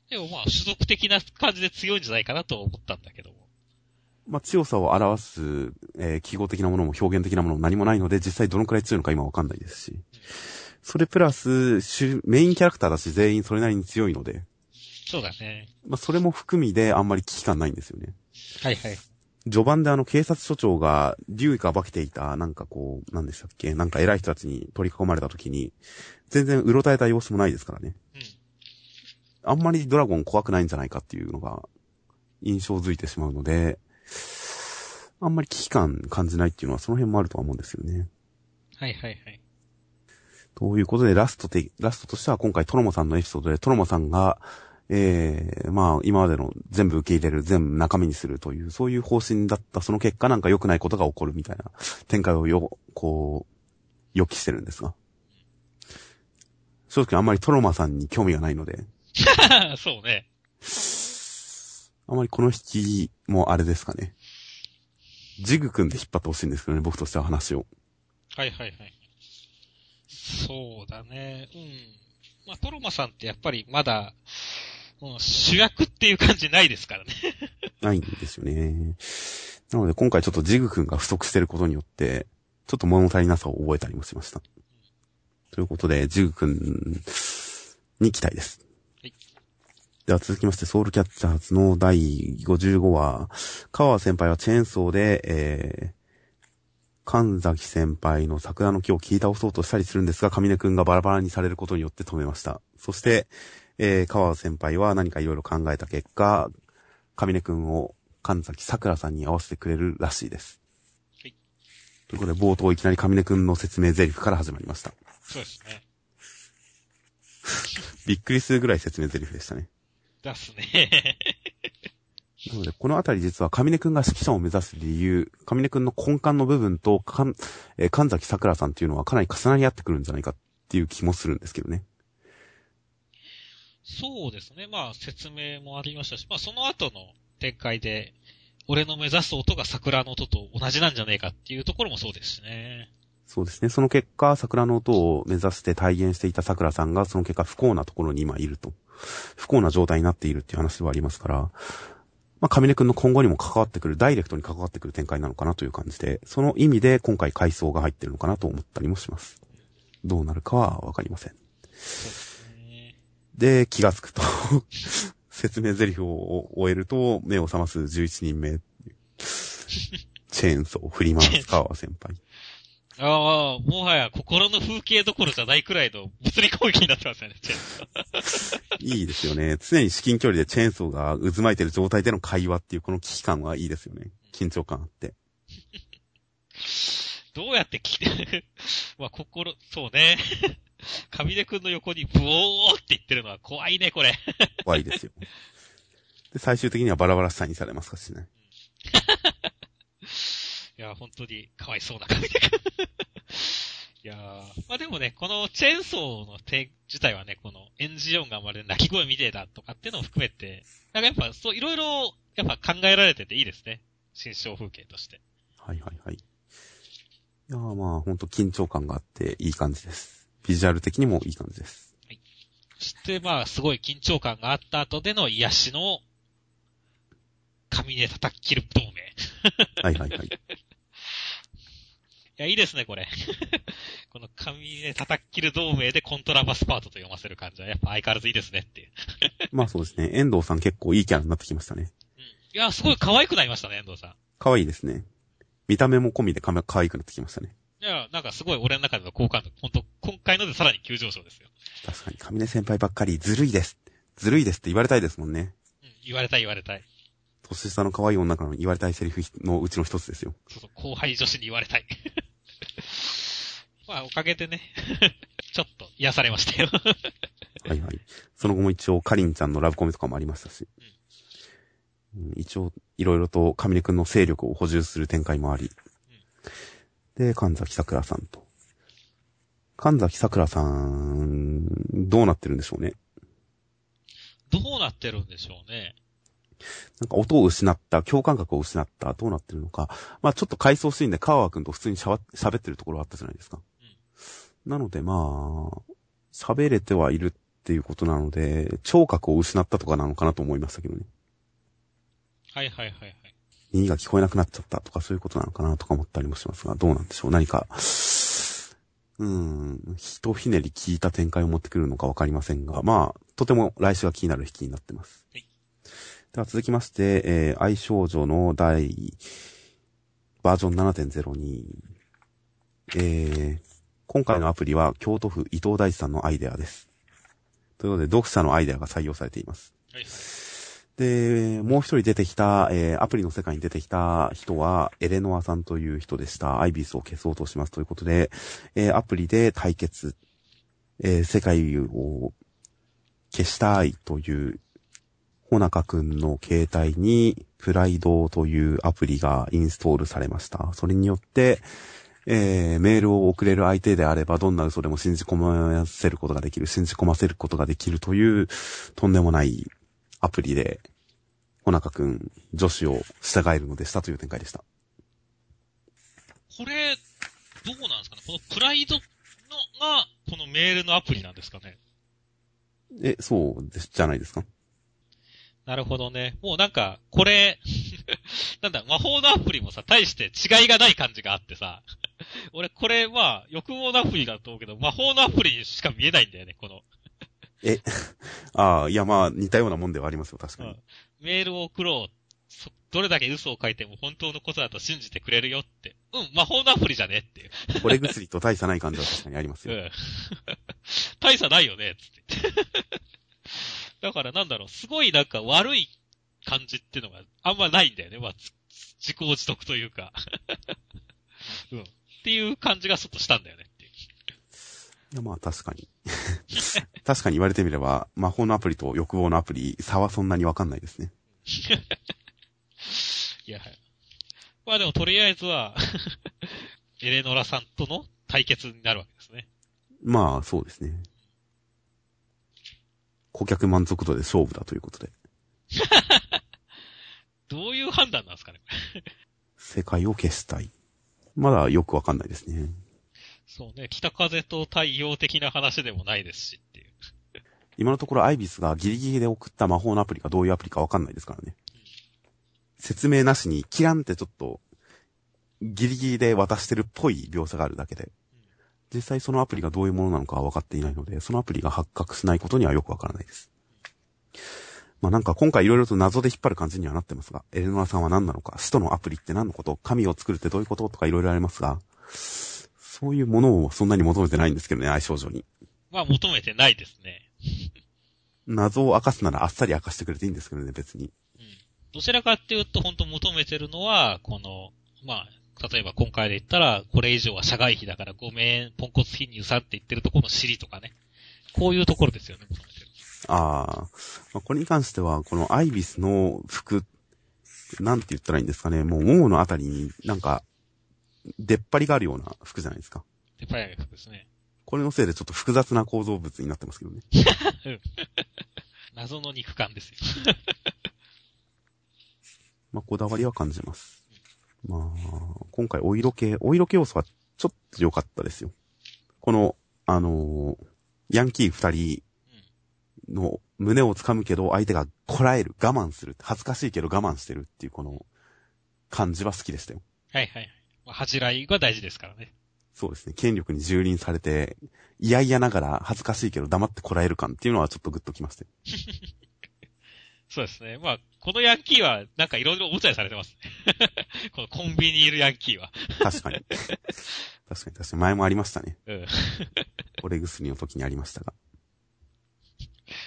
でもまあ、種族的な感じで強いんじゃないかなと思ったんだけども。まあ、強さを表す、えー記号的なものも表現的なものも何もないので、実際どのくらい強いのか今わかんないですし。それプラス、主メインキャラクターだし全員それなりに強いので、そうだね。まあ、それも含みであんまり危機感ないんですよね。はいはい。序盤であの警察署長が竜が化けていた、なんかこう、なんでしたっけ？なんか偉い人たちに取り囲まれた時に、全然うろたえた様子もないですからね。うん。あんまりドラゴン怖くないんじゃないかっていうのが印象づいてしまうので、あんまり危機感感じないっていうのはその辺もあるとは思うんですよね。はいはいはい。ということで、ラストで、ラストとしては今回トロモさんのエピソードでトロモさんが、ええまあ、今までの全部受け入れる、全部中身にするという、そういう方針だった、その結果なんか良くないことが起こるみたいな展開をよ、こう、予期してるんですが。正直あんまりトロマさんに興味がないので、そうね。あまりこの引きもあれですかね。ジグ君で引っ張ってほしいんですけどね、僕としては話を。はいはいはい。そうだね。うん。まあ、トロマさんってやっぱりまだ、うん、主役っていう感じないですからね。ないんですよね。なので今回ちょっとジグ君が不足してることによって、ちょっと物足りなさを覚えたりもしました。ということで、ジグ君に期待です。はいでは続きまして、ソウルキャッチャーズの第55話、川先輩はチェーンソーで、えー、神崎先輩の桜の木を切り倒そうとしたりするんですが、上根くんがバラバラにされることによって止めました。そして、えー、川先輩は何かいろいろ考えた結果、上根くんを神崎桜さんに合わせてくれるらしいです。はいということで、冒頭いきなり上根くんの説明台詞から始まりました。そうですね。びっくりするぐらい説明台詞でしたね。出すね。なので、このあたり実は上根くんが指揮者を目指す理由、上根くんの根幹の部分と、かん、えー神崎桜さんっていうのはかなり重なり合ってくるんじゃないかっていう気もするんですけどね。そうですね。まあ、説明もありましたし、まあ、その後の展開で、俺の目指す音が桜の音と同じなんじゃねえかっていうところもそうですしね。そうですね。その結果、桜の音を目指して体現していた桜さんが、その結果不幸なところに今いると。不幸な状態になっているっていう話ではありますから、まあ、上根くんの今後にも関わってくる、ダイレクトに関わってくる展開なのかなという感じで、その意味で今回回想が入ってるのかなと思ったりもします。どうなるかはわかりません。で、気がつくと、説明台詞を終えると、目を覚ます11人目。チェーンソーを振り回す川先輩。ああ、もはや心の風景どころじゃないくらいの物理攻撃になってますよね、チェーンソーいいですよね。常に至近距離でチェーンソーが渦巻いてる状態での会話っていうこの危機感はいいですよね。緊張感あって。どうやって聞いて、まあ、心、そうね。上出くんの横にブオーって言ってるのは怖いね、これ。怖いですよ。で、最終的にはバラバラ下にされますしね。いや、本当にかわいそうな上出くん。いやーまあでもね、このチェーンソーの点自体はね、このエンジン音がまるで鳴き声みてえだとかっていうのを含めて、なんかやっぱそう、いろいろ、やっぱ考えられてていいですね。新象風景として。はいはいはい。いやーまあほんと緊張感があっていい感じです。ビジュアル的にもいい感じです。そしてまあ、すごい緊張感があった後での癒しの、紙で叩き切る同盟。いはいはいはい。や、いいですね、これ。この紙で叩き切る同盟でコントラバスパートと読ませる感じは、やっぱ相変わらずいいですねっていう。まあそうですね。遠藤さん結構いいキャラになってきましたね。うん。いや、すごい可愛くなりましたね、遠藤さん。可愛いですね。見た目も込みで可愛くなってきましたね。いや、なんかすごい俺の中での好感度、本当今回のでさらに急上昇ですよ。確かに、上根先輩ばっかりずるいです。ずるいですって言われたいですもんね。うん、言われたい言われたい。年下の可愛い女からの言われたいセリフのうちの一つですよ。そうそう、後輩女子に言われたい。まあ、おかげでね、ちょっと癒されましたよ。はいはい。その後も一応、かりんちゃんのラブコメとかもありましたし。うん、一応、いろいろと神根くんの勢力を補充する展開もあり。で、神崎桜さんと。神崎桜さん、どうなってるんでしょうね。どうなってるんでしょうね。なんか音を失った、共感覚を失った、どうなってるのか。まあちょっと回想シーンで川和くんと普通にしゃわ喋ってるところがあったじゃないですか。なのでまあ、喋れてはいるっていうことなので、聴覚を失ったとかなのかなと思いましたけどね。はいはいはいはい。耳が聞こえなくなっちゃったとかそういうことなのかなとか思ったりもしますが、どうなんでしょう。何か、うーん、ひとひねり聞いた展開を持ってくるのかわかりませんが、まあ、とても来週が気になる引きになってます。はいでは続きまして、えー、愛少女の第、バージョン7.02。えー、今回のアプリは京都府伊藤大地さんのアイデアです。ということで、読者のアイデアが採用されています。はい。で、もう一人出てきた、えー、アプリの世界に出てきた人は、エレノアさんという人でした。アイビスを消そうとしますということで、えー、アプリで対決、えー、世界を消したいという、ほなかくんの携帯に、プライドというアプリがインストールされました。それによって、えー、メールを送れる相手であれば、どんな嘘でも信じ込ませることができる、信じ込ませることができるという、とんでもないアプリで、ほなかくん、女子を従えるのでしたという展開でした。これ、どうなんですかね？このプライドのが、このメールのアプリなんですかね？え、そうです、じゃないですか？なるほどね。もうなんか、これ、なんだ、魔法のアプリもさ、大して違いがない感じがあってさ、俺これは、欲望のアプリだと思うけど、魔法のアプリにしか見えないんだよね、この。え、ああ、いやまあ、似たようなもんではありますよ、確かに。うんメールを送ろう。そどれだけ嘘を書いても本当のことだと信じてくれるよって。うん、魔法のアプリじゃねっていう。惚れ薬と大差ない感じは確かにありますよ。うん。大差ないよね、つって。だからなんだろう、すごいなんか悪い感じっていうのがあんまないんだよね。まあ、つ自業自得というか。うん。っていう感じがちょっとしたんだよねっていう。いやまあ確かに。確かに言われてみれば、魔法のアプリと欲望のアプリ、差はそんなにわかんないですね。いや、はい。まあでもとりあえずは、エレノラさんとの対決になるわけですね。まあ、そうですね。顧客満足度で勝負だということで、どういう判断なんですかね。世界を消したい。まだよくわかんないですね。そうね、北風と太陽的な話でもないですしっていう。今のところアイビスがギリギリで送った魔法のアプリがどういうアプリかわかんないですからね。説明なしに、キランってちょっと、ギリギリで渡してるっぽい描写があるだけで、実際そのアプリがどういうものなのかは分かっていないので、そのアプリが発覚しないことにはよくわからないです。まあなんか今回いろいろと謎で引っ張る感じにはなってますが、エレノアさんは何なのか、使徒のアプリって何のこと、神を作るってどういうこととかいろいろありますが、そういうものをそんなに求めてないんですけどね、愛少女に。まあ求めてないですね。謎を明かすならあっさり明かしてくれていいんですけどね、別に。うん。どちらかっていうと本当求めてるのは、この、まあ、例えば今回で言ったら、これ以上は社外費だからごめん、ポンコツ貧乳さんって言ってるところの尻とかね。こういうところですよね。ああ、まあ、これに関しては、このアイビスの服、なんて言ったらいいんですかね、もう、もものあたりになんか、出っ張りがあるような服じゃないですか。で、パイア服ですね。これのせいでちょっと複雑な構造物になってますけどね。謎の肉感ですよ。まあ、こだわりは感じます。まあ、今回お色気、お色気要素はちょっと良かったですよ。この、あのーヤンキー二人の胸を掴むけど相手がこらえる、我慢する、恥ずかしいけど我慢してるっていうこの感じは好きでしたよ。はいはい恥じらいが大事ですからね。そうですね。権力に蹂躙されて、嫌々ながら恥ずかしいけど黙ってこらえる感っていうのはちょっとグッときましたよ。そうですね。まあ、このヤンキーは、なんかいろいろおもちゃにされてますね。このコンビニにいるヤンキーは。確かに。確かに確かに前もありましたね。うん。惚れ薬の時にありましたが。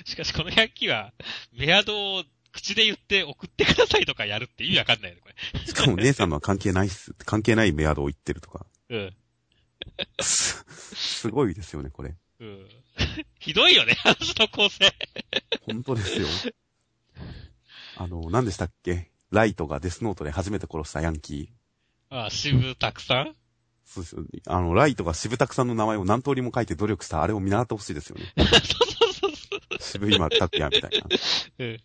しかしこのヤンキーは、メアドを口で言って送ってくださいとかやるって意味わかんないよね、これ。しかも姉さんのは関係ないっす。関係ないメアドを言ってるとか。うん。す、すごいですよね、これ。うん。ひどいよね、話の構成。本当ですよ。あの、何でしたっけ？ライトがデスノートで初めて殺したヤンキー。ああ、渋たくさん？そうですよね。あの、ライトが渋たくさんの名前を何通りも書いて努力したあれを見習ってほしいですよね。そうそうそう。渋い今拓也みたいな。うん。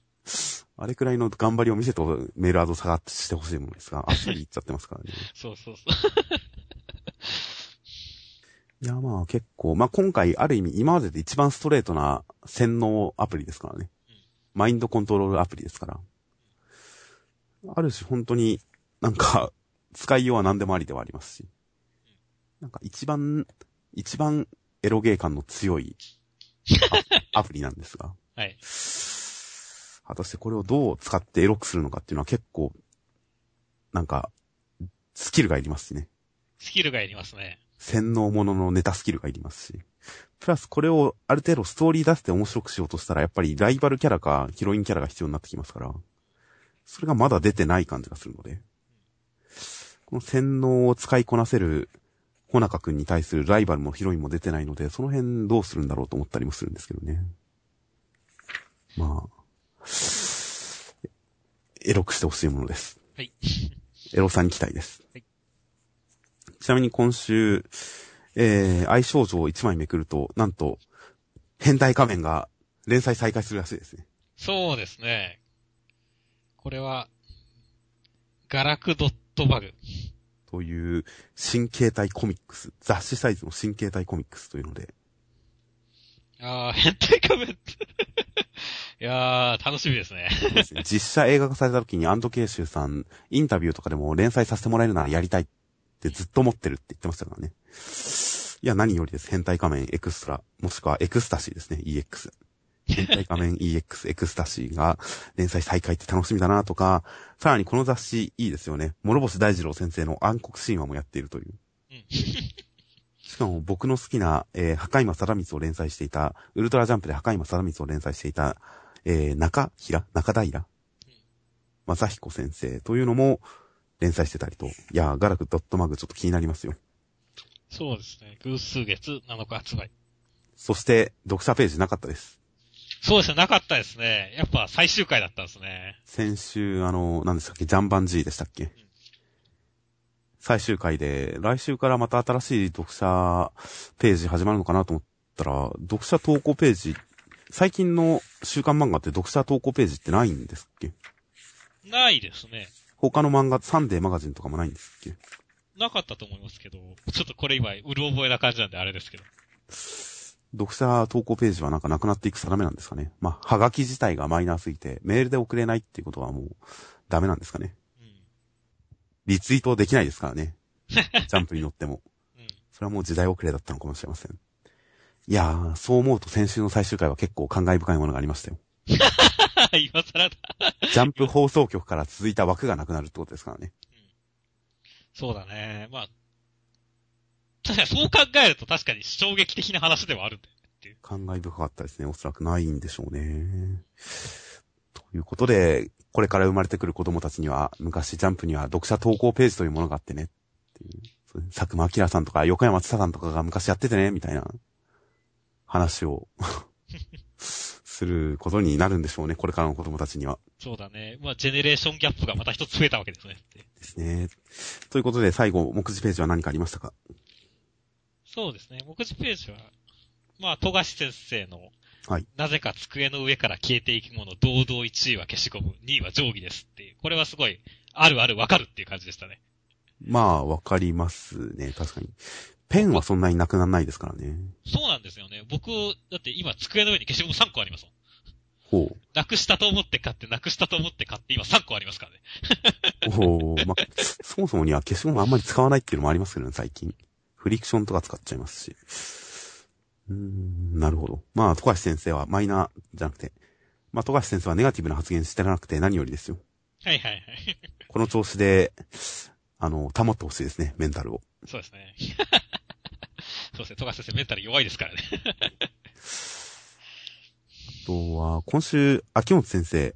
あれくらいの頑張りを見せてメールアド探してほしいものですが、あっさり言っちゃってますからね。そうそうそう。いや、まあ結構、まあ今回ある意味今までで一番ストレートな洗脳アプリですからね。マインドコントロールアプリですから。ある種本当になんか使いようは何でもありではありますし。なんか一番、一番エロゲー感の強いア アプリなんですが。はい。果たしてこれをどう使ってエロくするのかっていうのは結構、なんか、スキルがいりますしね。スキルがいりますね。洗脳もののネタスキルがいりますし。プラスこれをある程度ストーリー出して面白くしようとしたら、やっぱりライバルキャラかヒロインキャラが必要になってきますから、それがまだ出てない感じがするので、この洗脳を使いこなせる、ほなかくんに対するライバルもヒロインも出てないので、その辺どうするんだろうと思ったりもするんですけどね。まあ、エロくしてほしいものです。はい。エロさに期待です。はいちなみに今週、えー、愛少女を1枚めくると、なんと、変態仮面が連載再開するらしいですね。そうですね。これは、ガラクドットバグ。という、新形態コミックス、雑誌サイズの新形態コミックスというので、ああ、変態仮面。いやー、楽しみですね。そうですね実写映画化された時にアンドケイシューさん、インタビューとかでも連載させてもらえるならやりたいってずっと思ってるって言ってましたからね。いや、何よりです。変態仮面エクストラ、もしくはエクスタシーですね。EX。変態仮面 EX エクスタシーが連載再開って楽しみだなとか、さらにこの雑誌いいですよね。諸星大二郎先生の暗黒神話もやっているという。うん。しかも僕の好きな、えー、墓今貞光を連載していた、ウルトラジャンプで墓今貞光を連載していた、えー、中平中平正彦先生というのも連載してたりと、いやー、ガラクドットマグちょっと気になりますよ。そうですね。偶数月7日発売。そして、読者ページなかったです。そうですね、なかったですね。やっぱ最終回だったんですね。先週、あの、何でしたっけ、ジャンバンジーでしたっけ、最終回で、来週からまた新しい読者ページ始まるのかなと思ったら、読者投稿ページ、最近の週刊漫画って読者投稿ページってないんですっけ？ないですね。他の漫画、サンデーマガジンとかもないんですっけ？なかったと思いますけど、ちょっとこれ今、うる覚えな感じなんであれですけど。読者投稿ページはなんかなくなっていく定めなんですかね。まあ、はがき自体がマイナーすぎて、メールで送れないっていうことはもう、ダメなんですかね。うん。リツイートできないですからね。ジャンプに乗っても。うん。それはもう時代遅れだったのかもしれません。いやー、そう思うと先週の最終回は結構感慨深いものがありましたよ。今更だ。ジャンプ放送局から続いた枠がなくなるってことですからね。そうだね。まあ、確かにそう考えると確かに衝撃的な話ではあるんだよねっていう。感慨深かったですね。おそらくないんでしょうね。ということで、これから生まれてくる子供たちには、昔ジャンプには読者投稿ページというものがあってね、っていう。佐久間明さんとか横山つさんとかが昔やっててね、みたいな話を することになるんでしょうね。これからの子供たちには。そうだね。まあ、ジェネレーションギャップがまた一つ増えたわけですね。ですね。ということで、最後、目次ページは何かありましたか？そうですね。目次ページは、まあ、富樫先生の、はい。なぜか机の上から消えていくもの、堂々1位は消しゴム、2位は定規ですっていう。これはすごい、あるあるわかるっていう感じでしたね。まあ、わかりますね。確かに。ペンはそんなになくならないですからね。そうなんですよね。僕、だって今机の上に消しゴム3個ありますもん。ほう。なくしたと思って買って、なくしたと思って買って、今3個ありますからね。おーまあ、そもそもには消しゴムあんまり使わないっていうのもありますけどね、最近。フリクションとか使っちゃいますし。うーん、なるほど。まあ、富樫先生はマイナーじゃなくて、まあ、富樫先生はネガティブな発言してなくて何よりですよ。はいはいはい。この調子で、あの、保ってほしいですね、メンタルを。そうですね。そうですね。富樫先生メンタル弱いですからね。あとは、今週、秋元先生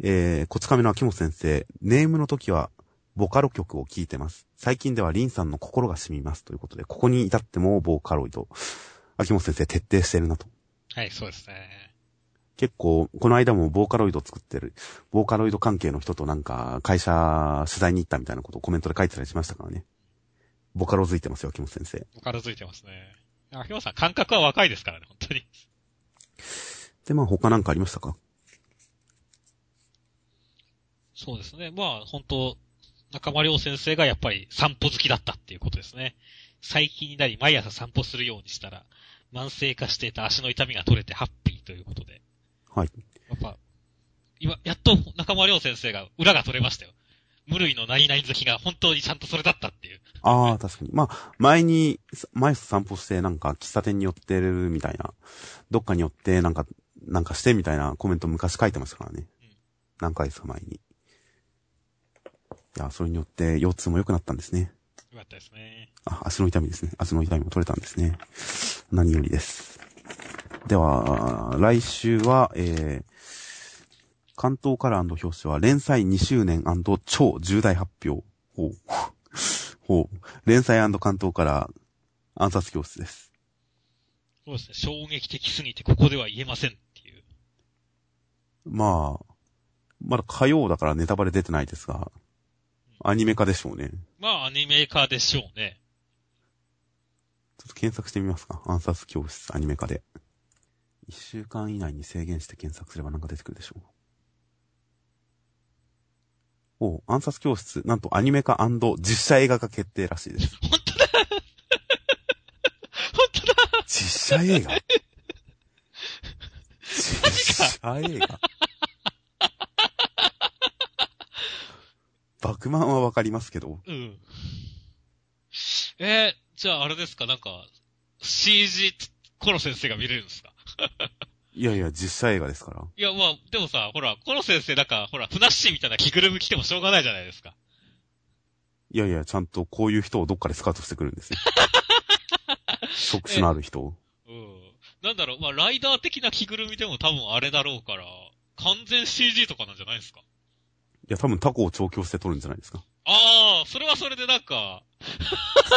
えー、こち亀の秋元先生、ネームの時は、ボカロ曲を聴いてます。最近ではリンさんの心が染みます。ということで、ここに至ってもボーカロイド。秋元先生徹底してるなと。はい、そうですね。結構、この間もボーカロイド作ってる、ボーカロイド関係の人となんか、会社取材に行ったみたいなことをコメントで書いてたりしましたからね。ボカロづいてますよ、秋元先生。ボカロついてますね。秋元さん、感覚は若いですからね、本当に。で、まあ他なんかありましたか？そうですね。まあ、本当中間良先生がやっぱり散歩好きだったっていうことですね。最近になり毎朝散歩するようにしたら、慢性化していた足の痛みが取れてハッピーということで。はい。やっぱ、今、やっと中間良先生が裏が取れましたよ。無類の何々好きが本当にちゃんとそれだったっていう。ああ、確かに。まあ、前に、毎朝散歩してなんか喫茶店に寄ってるみたいな、どっかに寄ってなんか、なんかしてみたいなコメント昔書いてましたからね。うん何回ですか前に。いや、それによって腰痛も良くなったんですね。よかったですね。あ、足の痛みですね。足の痛みも取れたんですね。何よりです。では、来週は、えー、関東カラー表紙は連載2周年超重大発表。ほう。ほう。連載関東カラー暗殺教室です。そうですね。衝撃的すぎてここでは言えませんっていう。まあ、まだ火曜だからネタバレ出てないですが、アニメ化でしょうね。まあ、アニメ化でしょうね。ちょっと検索してみますか。暗殺教室アニメ化で。一週間以内に制限して検索すればなんか出てくるでしょう。お暗殺教室、なんとアニメ化実写映画化決定らしいです。本当だ。本当だ。実写映画？実写映画。バクマンはわかりますけど、うん。えー、じゃああれですか、なんか、CG コロ先生が見れるんですか？いやいや、実写映画ですから。いや、まあ、でもさ、ほら、コロ先生なんか、ほら、ふなっしーみたいな着ぐるみ着てもしょうがないじゃないですか。いやいや、ちゃんとこういう人をどっかでスカウトしてくるんですよ。職種のある人を。うん。なんだろう、まあ、ライダー的な着ぐるみでも多分あれだろうから、完全 CG とかなんじゃないですか？いや、多分タコを調教して撮るんじゃないですか。ああ、それはそれでなんか、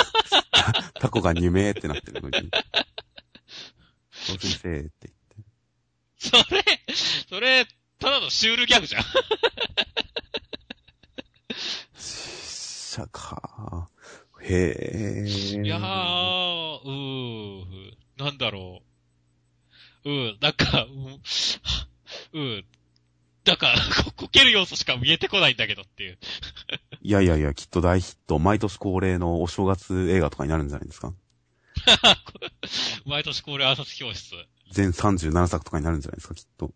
タコがにめーってなってるのに。そう先生って言って。それ、それ、ただのシュールギャグじゃん。実写か。へー。いやー、うー、なんだろう。うん、なんか、うん、うん、なんか、ここける要素しか見えてこないんだけどっていう。いやいやいや、きっと大ヒット、毎年恒例のお正月映画とかになるんじゃないですか。毎年恒例暗殺教室。全37作とかになるんじゃないですか、きっと。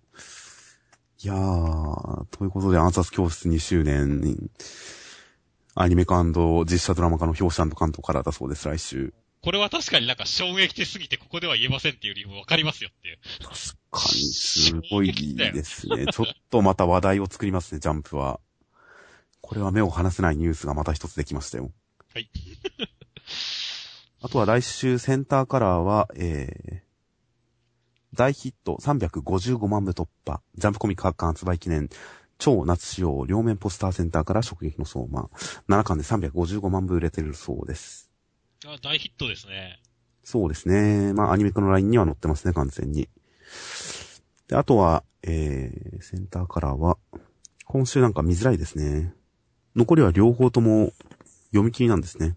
いやー、ということで暗殺教室2周年に、アニメ化実写ドラマ化の表紙関東からだそうです、来週。これは確かになんか衝撃的すぎてここでは言えませんっていう理由もわかりますよっていう。確かに、すごいですね。ちょっとまた話題を作りますね、ジャンプは。これは目を離せないニュースがまた一つできましたよ。はい。あとは来週センターカラーは、えー、大ヒット355万部突破、ジャンプコミック発刊発売記念、超夏仕様両面ポスターセンターから直撃の相馬、7巻で355万部売れてるそうです。あ大ヒットですね。そうですね。まあ、アニメ化のラインには載ってますね、完全に。で、あとは、えー、センターカラーは、今週なんか見づらいですね。残りは両方とも読み切りなんですね。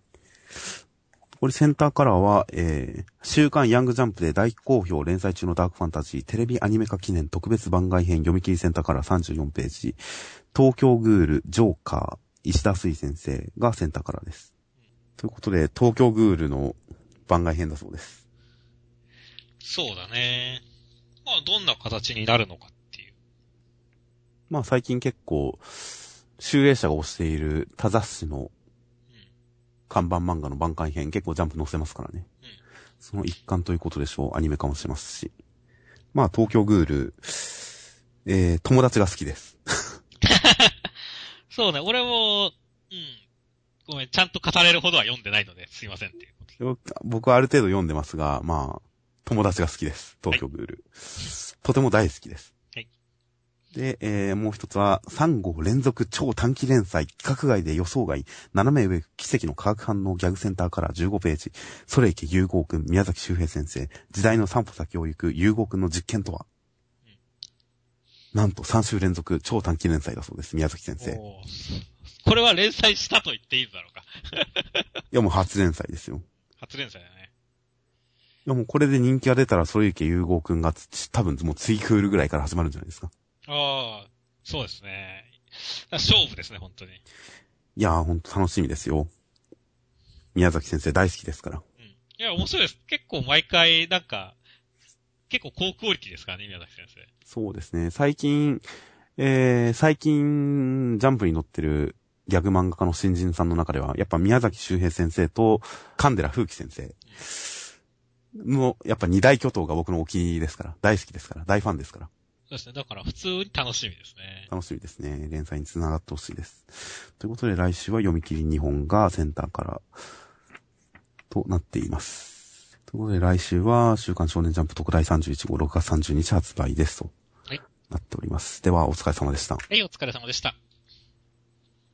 これセンターカラーは、えー、週刊ヤングジャンプで大好評連載中のダークファンタジーテレビアニメ化記念特別番外編読み切りセンターカラー34ページ。東京グール、ジョーカー、石田水先生がセンターカラーです。ということで、東京グールの番外編だそうです。そうだね。まあ、どんな形になるのかっていう。まあ最近結構、集英社が推している他雑誌のうん。看板漫画の番外編結構ジャンプ載せますからね。うんその一環ということでしょう。アニメ化もしますし。まあ東京グール、えー、友達が好きです。そうね、俺も、うん。ごめん、ちゃんと語れるほどは読んでないので、すいませんっていうことで。僕はある程度読んでますが、まあ、友達が好きです。東京グール。とても大好きです。はい。で、えー、もう一つは、3号連続超短期連載、規格外で予想外、斜め上奇跡の化学反応ギャグセンターから15ページ、ソレイケ融合くん、宮崎周平先生、時代の散歩先を行く融合くんの実験とは、なんと3週連続超短期連載だそうです、宮崎先生。これは連載したと言っていいんだろうか。や、もう初連載ですよ。初連載だね。いや、もうこれで人気が出たら、ソレイケ融合くんがつ、多分もうツイクールぐらいから始まるんじゃないですか。ああ、そうですね。勝負ですね、本当に。いやー、ほんと楽しみですよ。宮崎先生大好きですから。うん。いや、面白いです。結構毎回、なんか、結構高クオリティですからね、宮崎先生。そうですね。最近、えー、最近、ジャンプに載ってるギャグ漫画家の新人さんの中では、やっぱ宮崎周平先生と、神寺風紀先生の、やっぱ二大巨頭が僕のお気に入りですから、大好きですから、大ファンですから、そうですね。だから普通に楽しみですね。楽しみですね。連載に繋がってほしいです。ということで来週は読み切り2本がセンターから、となっています。ということで来週は、週刊少年ジャンプ特大31号6月30日発売ですと。はいなっております。では、お疲れ様でした。はい、お疲れ様でした。